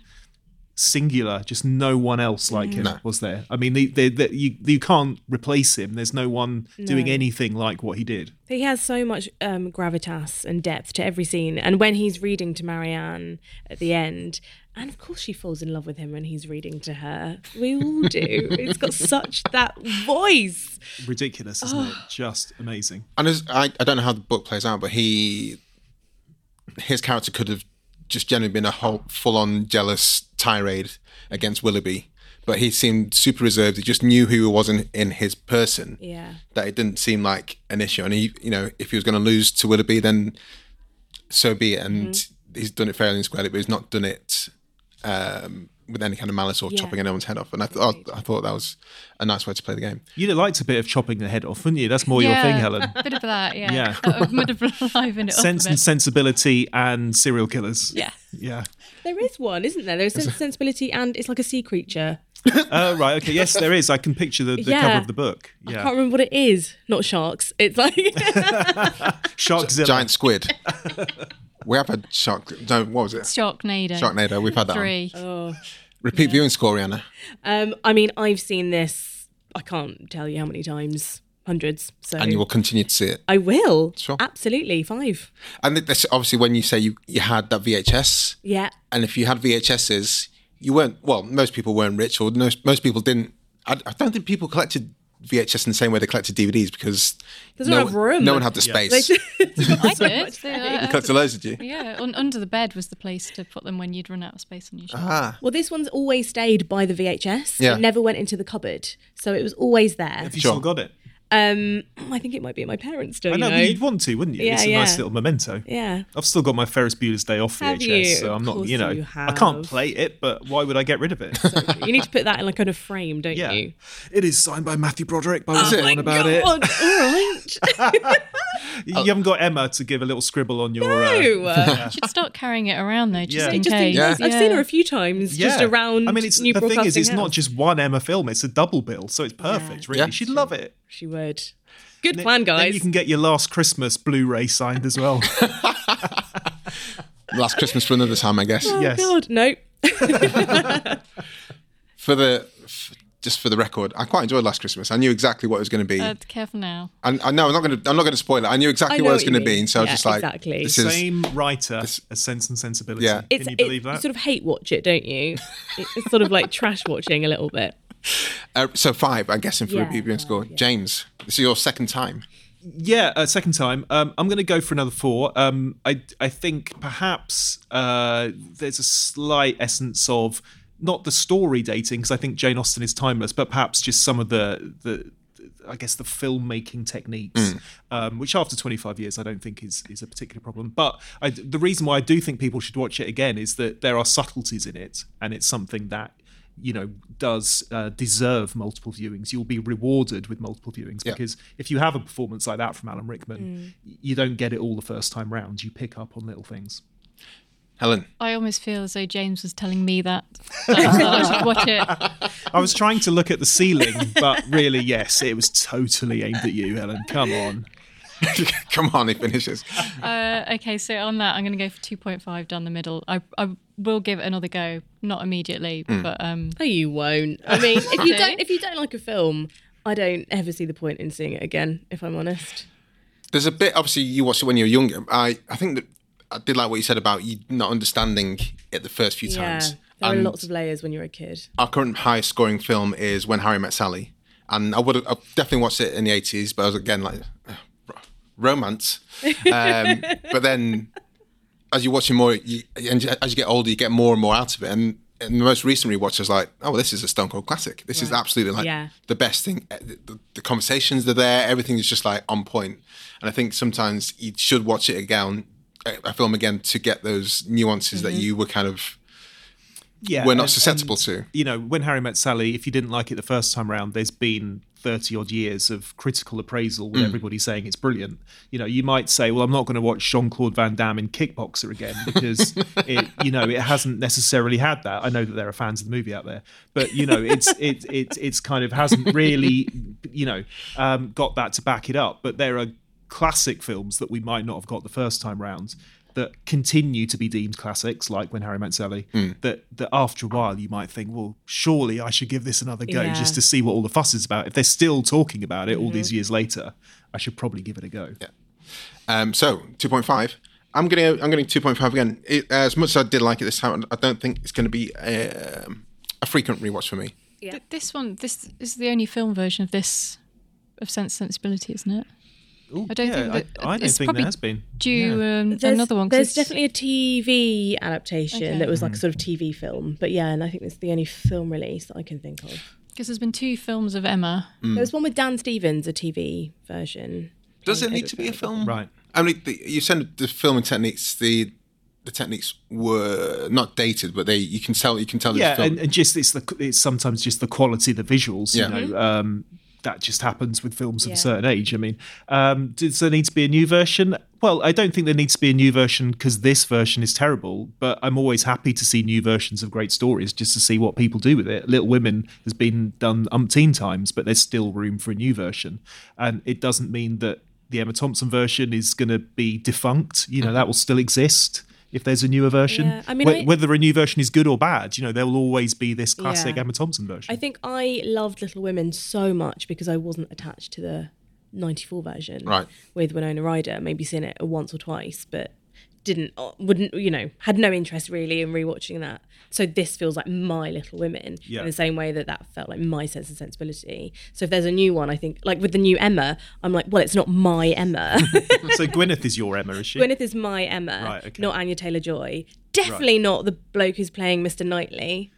singular. Just no one else like him No. was there. I mean, the, the, the, you you can't replace him. There's no one doing anything like what he did. He has so much um, gravitas and depth to every scene. And when he's reading to Marianne at the end, and of course she falls in love with him when he's reading to her. We all do. it's got (laughs) such that voice. Ridiculous, isn't it? Just amazing. And as, I, I don't know how the book plays out, but he, his character could have just generally been a whole full-on jealous tirade against Willoughby, but he seemed super reserved. He just knew who he was in, in his person. Yeah. That it didn't seem like an issue, and he, you know, if he was going to lose to Willoughby, then so be it. And Mm-hmm. he's done it fairly and squarely, but he's not done it um, with any kind of malice or Yeah. chopping anyone's head off. And I thought, I thought that was a nice way to play the game. You'd have liked a bit of chopping the head off, wouldn't you? That's more your thing, Helen. A (laughs) bit of that, yeah. Yeah. (laughs) That would have livened it up a Sense bit. and sensibility and serial killers. Yeah. Yeah. There is one, isn't there? There's sense sensibility and it's like a sea creature. (laughs) Oh, right. Okay. Yes, there is. I can picture the, the Yeah. cover of the book. I can't remember what it is. Not sharks. It's like Sharkzilla. Giant squid. We have had shark. No, what was it? Sharknado. Sharknado. We've had that. One. Three. Repeat viewing score, Rhianna. um I mean, I've seen this I can't tell you how many times. Hundreds. So and you will continue to see it. I will. Sure. Absolutely. Five. And this, obviously, when you say you, you had that VHS, Yeah. and if you had VHSs, you weren't. Well, most people weren't rich, or most most people didn't. I, I don't think people collected VHS in the same way they collected DVDs because There's no, not enough room. no one had the space. I did. (laughs) (laughs) They, you collected loads, did you? yeah, un- under the bed was the place to put them when you'd run out of space on your shelf. Ah, Well, this one's always stayed by the VHS. Yeah. It never went into the cupboard. So it was always there. Have you Sure. still got it? Um, (clears throat) I think it might be at my parents' still. I know, you but know? you'd want to, wouldn't you? Yeah, it's a nice little memento. Yeah. I've still got my Ferris Bueller's Day Off Have VHS, you? so I'm not, you know, you I can't play it, but why would I get rid of it? (laughs) you need to put that in like kind of frame, don't yeah, you? it is signed by Matthew Broderick. But I was it? on about it. God, all right. (laughs) (laughs) You haven't got Emma to give a little scribble on your. Uh, no. uh, You should start carrying it around though, just Yeah. in just case. Yeah. I've seen her a few times just yeah. around I mean, it's New the thing is, Broadcasting it's not just one Emma film; it's a double bill, so it's perfect. Really, she'd love it. She would. Good Then- plan, Then guys. you can get your Last Christmas Blu-ray signed as well. (laughs) last Christmas for another time, I guess. oh, yes. God. No. (laughs) For the f- just for the record, I quite enjoyed Last Christmas. I knew exactly what it was going to be. Uh, careful now. and I know I'm not going to. I'm not going to spoil it. I knew exactly I what it was going to be, and so I was just like, exactly. "This is Same writer as Sense and Sensibility. Yeah. It's, Can you believe it, that? You sort of hate watch it, don't you? It's sort of like trash watching a little bit. Uh, so five. I'm guessing for Yeah, repeat viewing score. James, this is your second time. Yeah, uh, second time. Um, I'm going to go for another four. Um, I I think perhaps uh, there's a slight essence of not the story dating because I think Jane Austen is timeless, but perhaps just some of the the I guess the filmmaking techniques, um, which after 25 years I don't think is is a particular problem. But I, the reason why I do think people should watch it again is that there are subtleties in it, and it's something that you know does uh, deserve multiple viewings. You'll be rewarded with multiple viewings Yeah. because if you have a performance like that from Alan Rickman, y- you don't get it all the first time round. You pick up on little things. Helen, I almost feel as though James was telling me that. that I should watch it. (laughs) I was trying to look at the ceiling, but really, yes, it was totally aimed at you, Helen. Come on. (laughs) come on, he finishes. Uh, okay, so on that, I'm going to go for 2.5 down the middle. I, I will give it another go. Not immediately, Hmm. but um, No, you won't. I (laughs) mean, if you don't, if you don't like a film, I don't ever see the point in seeing it again. If I'm honest. There's a bit. Obviously, you watched it when you were younger. I I think that I did like what you said about you not understanding it the first few Yeah, times. there are And lots of layers when you're a kid. our current highest scoring film is When Harry Met Sally, and I would have definitely watched it in the eighties, but I was again like "Ugh, ro- romance. (laughs) Um, but then, as you're watching more, you, and as you get older, you get more and more out of it. And, and the most recent rewatch was like, oh, this is a Stone Cold classic. This is absolutely like Yeah. the best thing. Uh, The, the, the conversations are there. Everything is just like on point. And I think sometimes you should watch it again, a a film again, to get those nuances that you were kind of yeah, were not and- susceptible and, to. You know, when Harry met Sally, if you didn't like it the first time round, there's been 30 odd years of critical appraisal with everybody saying it's brilliant. You know, you might say, well, I'm not going to watch Jean Claude Van Damme in Kickboxer again (laughs) because it, you know, it hasn't necessarily had that. I know that there are fans of the movie out there, but you know, it's (laughs) it it it's kind of hasn't really, you know, um, got that to back it up. But there are classic films that we might not have got the first time round that continue to be deemed classics, like When Harry Met Sally. That that after a while you might think, well, surely I should give this another go Yeah. just to see what all the fuss is about. If they're still talking about it all these years later, I should probably give it a go. Um, so two point five. I'm gonna I'm gonna two point five again. It, as much as I did like it this time, I don't think it's going to be um a frequent rewatch for me. th- this one, this is the only film version of this of Sense Sensibility, isn't it? I don't yeah, think that I, I don't think there has been. due um, There's, another one. 'cause There's definitely a TV adaptation Okay. that was like a sort of TV film, but yeah, and I think it's the only film release that I can think of. Because there's been two films of Emma. Mm. There was one with Dan Stevens, a TV version. Does it need to be a film? Right. I mean, the, you said the filming techniques. The the techniques were not dated, but they you can tell you can tell. Yeah, film. and, and just it's the it's sometimes just the quality of the visuals. Yeah. You know, um, that just happens with films of Yeah. a certain age. I mean, um, does there need to be a new version? Well, I don't think there needs to be a new version because this version is terrible. But I'm always happy to see new versions of great stories just to see what people do with it. Little Women has been done umpteen times, but there's still room for a new version, and it doesn't mean that the Emma Thompson version is going to be defunct. You know, that will still exist. If there's a newer version, Yeah, I mean, Wh- I- whether a new version is good or bad, you know, there will always be this classic Yeah. Emma Thompson version. I think I loved Little Women so much because I wasn't attached to the 94 version Right. with Winona Ryder. Maybe seen it once or twice, but didn't, uh, wouldn't, you know, had no interest really in rewatching that. So this feels like my Little Women Yeah. in the same way that that felt like my sense of sensibility. So if there's a new one, I think, like with the new Emma, I'm like, well, it's not my Emma. (laughs) so Gwyneth is your Emma, is she? Gwyneth is my Emma, Right, okay. not Anya Taylor Joy. Definitely not the bloke who's playing Mr. Knightley.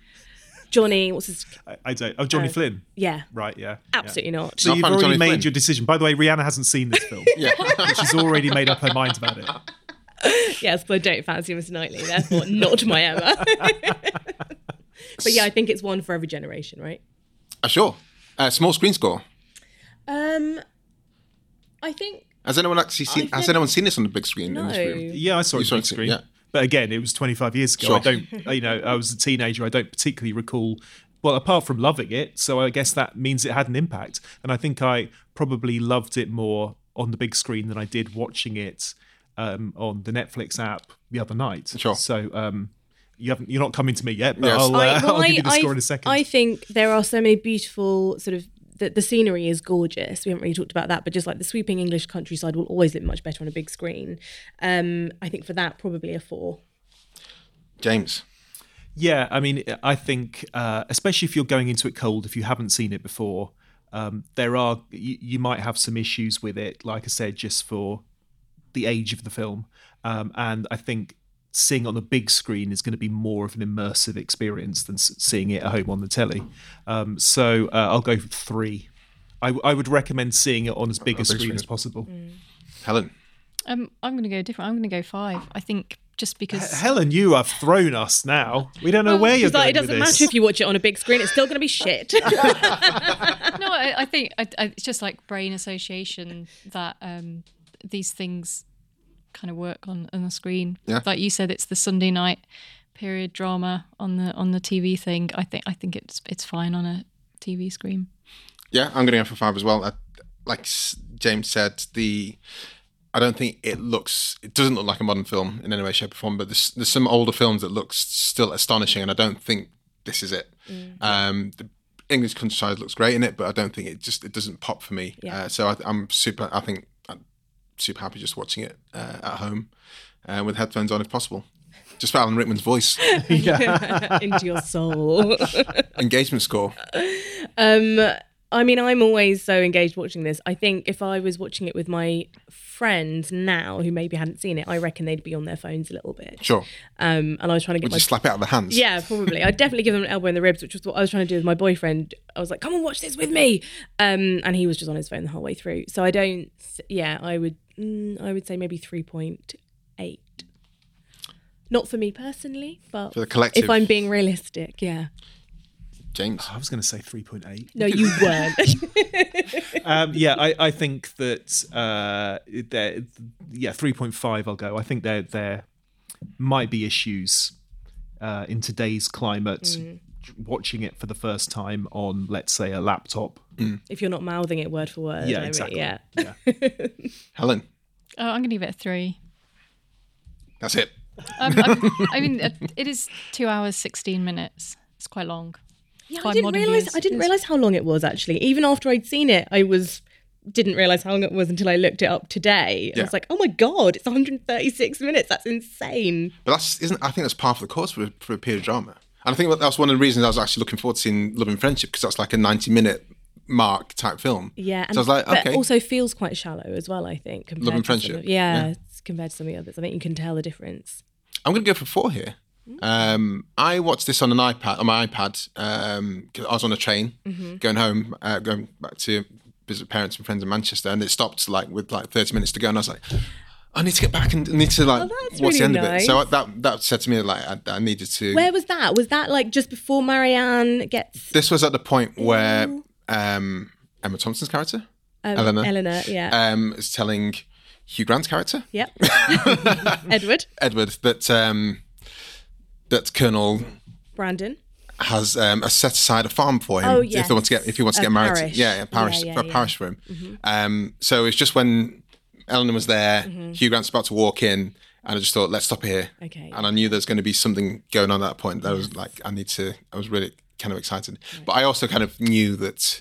Johnny, what's his? (laughs) I, I don't. Oh, Johnny Uh, Flynn. Yeah, Right. Yeah. absolutely not. So Not you've already Johnny made Flynn. your decision. By the way, Rhianna hasn't seen this film. (laughs) yeah. she's already made up her mind about it. (laughs) Yes, but I don't fancy Mr. Knightley, therefore not my Emma. (laughs) but yeah, I think it's one for every generation, right? Uh, sure. Uh, small screen score. Um, I think Has anyone actually seen? I've has never- anyone seen this on the big screen in this no. room? Yeah, I saw You it saw on it, screen. yeah. But again, it was 25 years ago. Sure. I don't, you know, I was a teenager. I don't particularly recall. Well, apart from loving it, so I guess that means it had an impact. And I think I probably loved it more on the big screen than I did watching it um, on the Netflix app the other night. Sure. So um, you haven't, you're not coming to me yet, but Yes. I'll, uh, I, (laughs) well, I'll give you I- the score I- in a second. I think there are so many beautiful sort of the, the scenery is gorgeous. We haven't really talked about that, but just like the sweeping English countryside will always look much better on a big screen. Um, I think for that probably a four. James. Yeah, I mean, I think, uh, especially if you're going into it cold, if you haven't seen it before, um, there are you, you might have some issues with it. Like I said, just for the age of the film, um, and I think seeing on the big screen is going to be more of an immersive experience than seeing it at home on the telly. Um, so uh, I'll go for three. I would recommend seeing it on as big a big screen screen. as possible. Helen. Um, I'm going to go different. I'm going to go five. I think just because Helen, you have thrown us now. We don't know where you're It's like, going it doesn't with this. matter if you watch it on a big screen; it's still going to be shit. (laughs) (laughs) no, I, I think I, I, it's just like brain association that um, these things kind of work on on the screen. Yeah. Like you said, it's the Sunday night period drama on the on the TV thing. I think I think it's it's fine on a TV screen. Yeah, I'm going to go for five as well. I, like James said, the I don't think it looks. It doesn't look like a modern film in any way, shape, or form. But there's there's some older films that looks still astonishing, and I don't think this is it. Um, the English countryside looks great in it, but I don't think it just it doesn't pop for me. Yeah. Uh, so I, I'm super. I think I'm super happy just watching it uh, at home uh, with headphones on if possible. Just for Alan Rickman's voice, (laughs) into your soul. (laughs) engagement score. Um, I mean, I'm always so engaged watching this. I think if I was watching it with my friends now who maybe hadn't seen it, I reckon they'd be on their phones a little bit. Sure. Um, and I was trying to get Would my you slap it out of the hands? Yeah, probably. I'd definitely give them an elbow in the ribs, which was what I was trying to do with my boyfriend. I was like, "Come and watch this with me," um, and he was just on his phone the whole way through. So I don't. Yeah, I would. Mm, I would say maybe three point eight. Not for me personally, but For the collective. if I'm being realistic, yeah. James. I was going to say 3.8. No, you (laughs) weren't. um, yeah, I, I think that uh, there, yeah, three point five. I'll go. I think there there might be issues uh, in today's climate. Mm. Watching it for the first time on, let's say, a laptop. if you're not mouthing it word for word. Yeah, I mean, exactly. yeah. Yeah. (laughs) Helen, Oh, I'm going to give it a three. that's it. Um, I'm- mean, uh, it is two hours, 16 minutes. It's quite long. Yeah, I didn't realize. views, I didn't realize how long it was actually. Even after I'd seen it, I was didn't realize how long it was until I looked it up today. And I was like, oh my god, it's 136 minutes. That's insane. But that's isn't. I think that's part of the course for a, for a period drama. And I think that was one of the reasons I was actually looking forward to seeing Love and Friendship because that's like a ninety-minute mark type film. Yeah, and so I was like, but okay, also feels quite shallow as well. I think compared Love and Friendship, of- yeah, yeah. compared to some of the others, I think you can tell the difference. I'm going to go for four here. Um, I watched this on an iPad on my iPad. Um, 'cause I was on a train Mm-hmm. going home, uh, going back to visit parents and friends in Manchester, and it stopped like with like 30 minutes to go, and I was like. I need to get back and I need to like Oh, that's watch the really end of it. So I, that that said to me like I, I needed to. Where was that? Was that like just before Marianne gets this was at the point where um, Emma Thompson's character, um, Elinor, Elinor, yeah, um, is telling Hugh Grant's character, yep, (laughs) Edward, Edward, that um, that Colonel Brandon. has um, set aside a farm for him Oh, yes. if he wants to get if he wants to A get married. parish. To, yeah, a parish, Yeah, yeah, a parish for him. Mm-hmm. Um, so it's just when Elinor was there, Mm-hmm. Hugh Grant's about to walk in, and I just thought, let's stop here. Okay. And I knew there's going to be something going on at that point. That was like, I need to. I was really kind of excited, but I also kind of knew that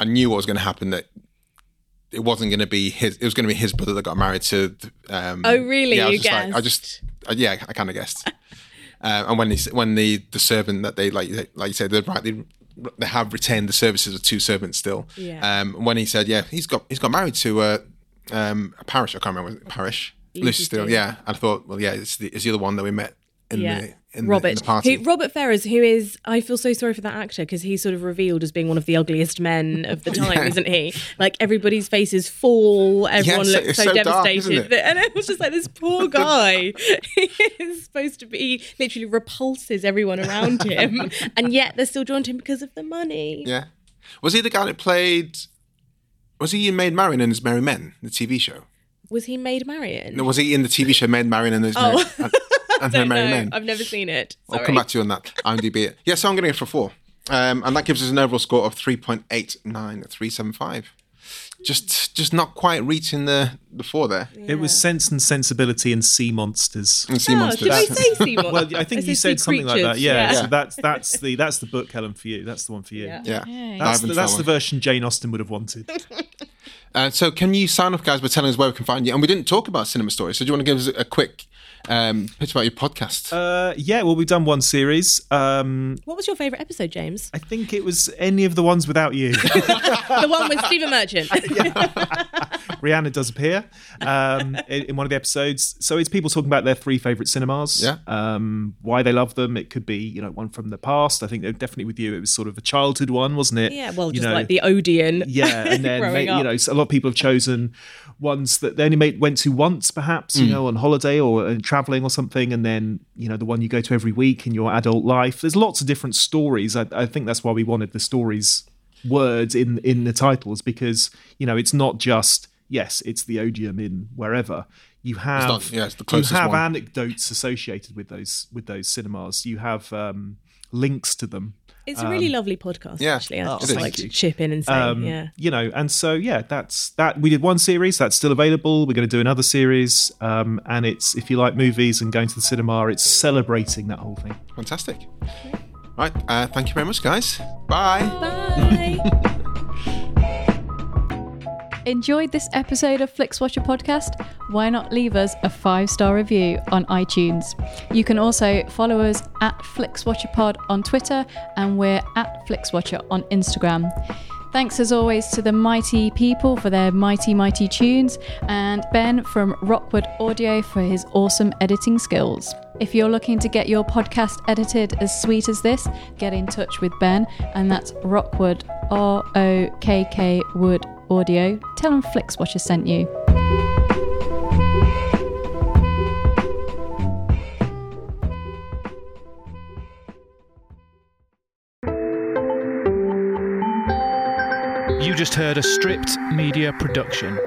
I knew what was going to happen. That it wasn't going to be his. It was going to be his brother that got married to. Um, Oh, really? Yeah, I was You just like, I just, uh, yeah, I kind of guessed. (laughs) Uh, and when he, when the the servant that they like like you said they rightly they have retained the services of two servants still. Yeah. Um, when he said, yeah, he's got he's got married to uh, um, a parish. I can't remember parish. Lucy Steele. Yeah. And I thought, well, yeah, it's the it's the other one that we met in yeah, the in Robert. the, in the party. Who, Robert Ferrers, who is, I feel so sorry for that actor because he's sort of revealed as being one of the ugliest men of the (laughs) time, Yeah. isn't he? Like everybody's faces fall, everyone so- looks so, so dark, devastated, it? (laughs) and it was just like this poor (laughs) guy is supposed to be literally repulses everyone around him, and yet they're still drawn to him because of the money. yeah. Was he the guy that played? Was he in Maid Marian and His Merry Men, the TV show? Was he Maid Marian? No, was he in the TV show Maid Marian and His Oh. Merry, (laughs) and, and Her Merry. Men? I've never seen it. I'll come back to you on that. IMDb (laughs) it. Yeah, so I'm going to go for four. Um, and that gives us an overall score of 3.89, Just just not quite reaching the, the four there. It was Sense and Sensibility and Sea Monsters. And Sea Oh, Monsters. did I say sea monsters? (laughs) Well, I think I you said said sea something like that. Yeah, yeah. so that's (laughs) that's the that's the book, Helen, for you. That's the one for you. Yeah. yeah. Yay. That's, the, into that's the version Jane Austen would have wanted. (laughs) Uh, so can you sign off, guys, by telling us where we can find you? And we didn't talk about Cinema Stories, so do you want to give us a quick um, pitch about your podcast? Uh, yeah, well, we've done one series. Um, What was your favourite episode, James? I think it was any of the ones without you. (laughs) the one with Stephen Merchant. (laughs) Rhianna does appear um, (laughs) in, in one of the episodes. So it's people talking about their three favorite cinemas, Yeah. um, why they love them. It could be you know one from the past. I think definitely with you, it was sort of a childhood one, wasn't it? yeah, well, You just know, like the Odeon. yeah, and (laughs) then growing ma- you know so a lot of people have chosen ones that they only made, went to once, perhaps you know on holiday or uh, traveling or something, and then you know the one you go to every week in your adult life. There's lots of different stories. I, I think that's why we wanted the stories words in in the titles because you know it's not just yes it's the Odeon in wherever you have not- yeah, it's the you have one. anecdotes associated with those with those cinemas you have um links to them It's a really lovely podcast, yeah. actually. I Oh, just like you. chip in and say, Um, yeah. You know, and so yeah, that's that. We did one series that's still available. We're going to do another series, um, and it's if you like movies and going to the cinema, it's celebrating that whole thing. Fantastic. Right. Uh, thank you very much, guys. Bye. Bye. (laughs) Enjoyed this episode of Flixwatcher podcast? Why not leave us a five star review on iTunes? You can also follow us at FlixWatcherPod on Twitter and we're at FlixWatcher on Instagram. Thanks as always to the mighty people for their mighty, mighty tunes, and Ben from Rokkwood Audio for his awesome editing skills. If you're looking to get your podcast edited as sweet as this, get in touch with Ben, and that's Rokkwood, R O K K Wood Audio. Tell him Flixwatcher sent you. You just heard a stripped media production.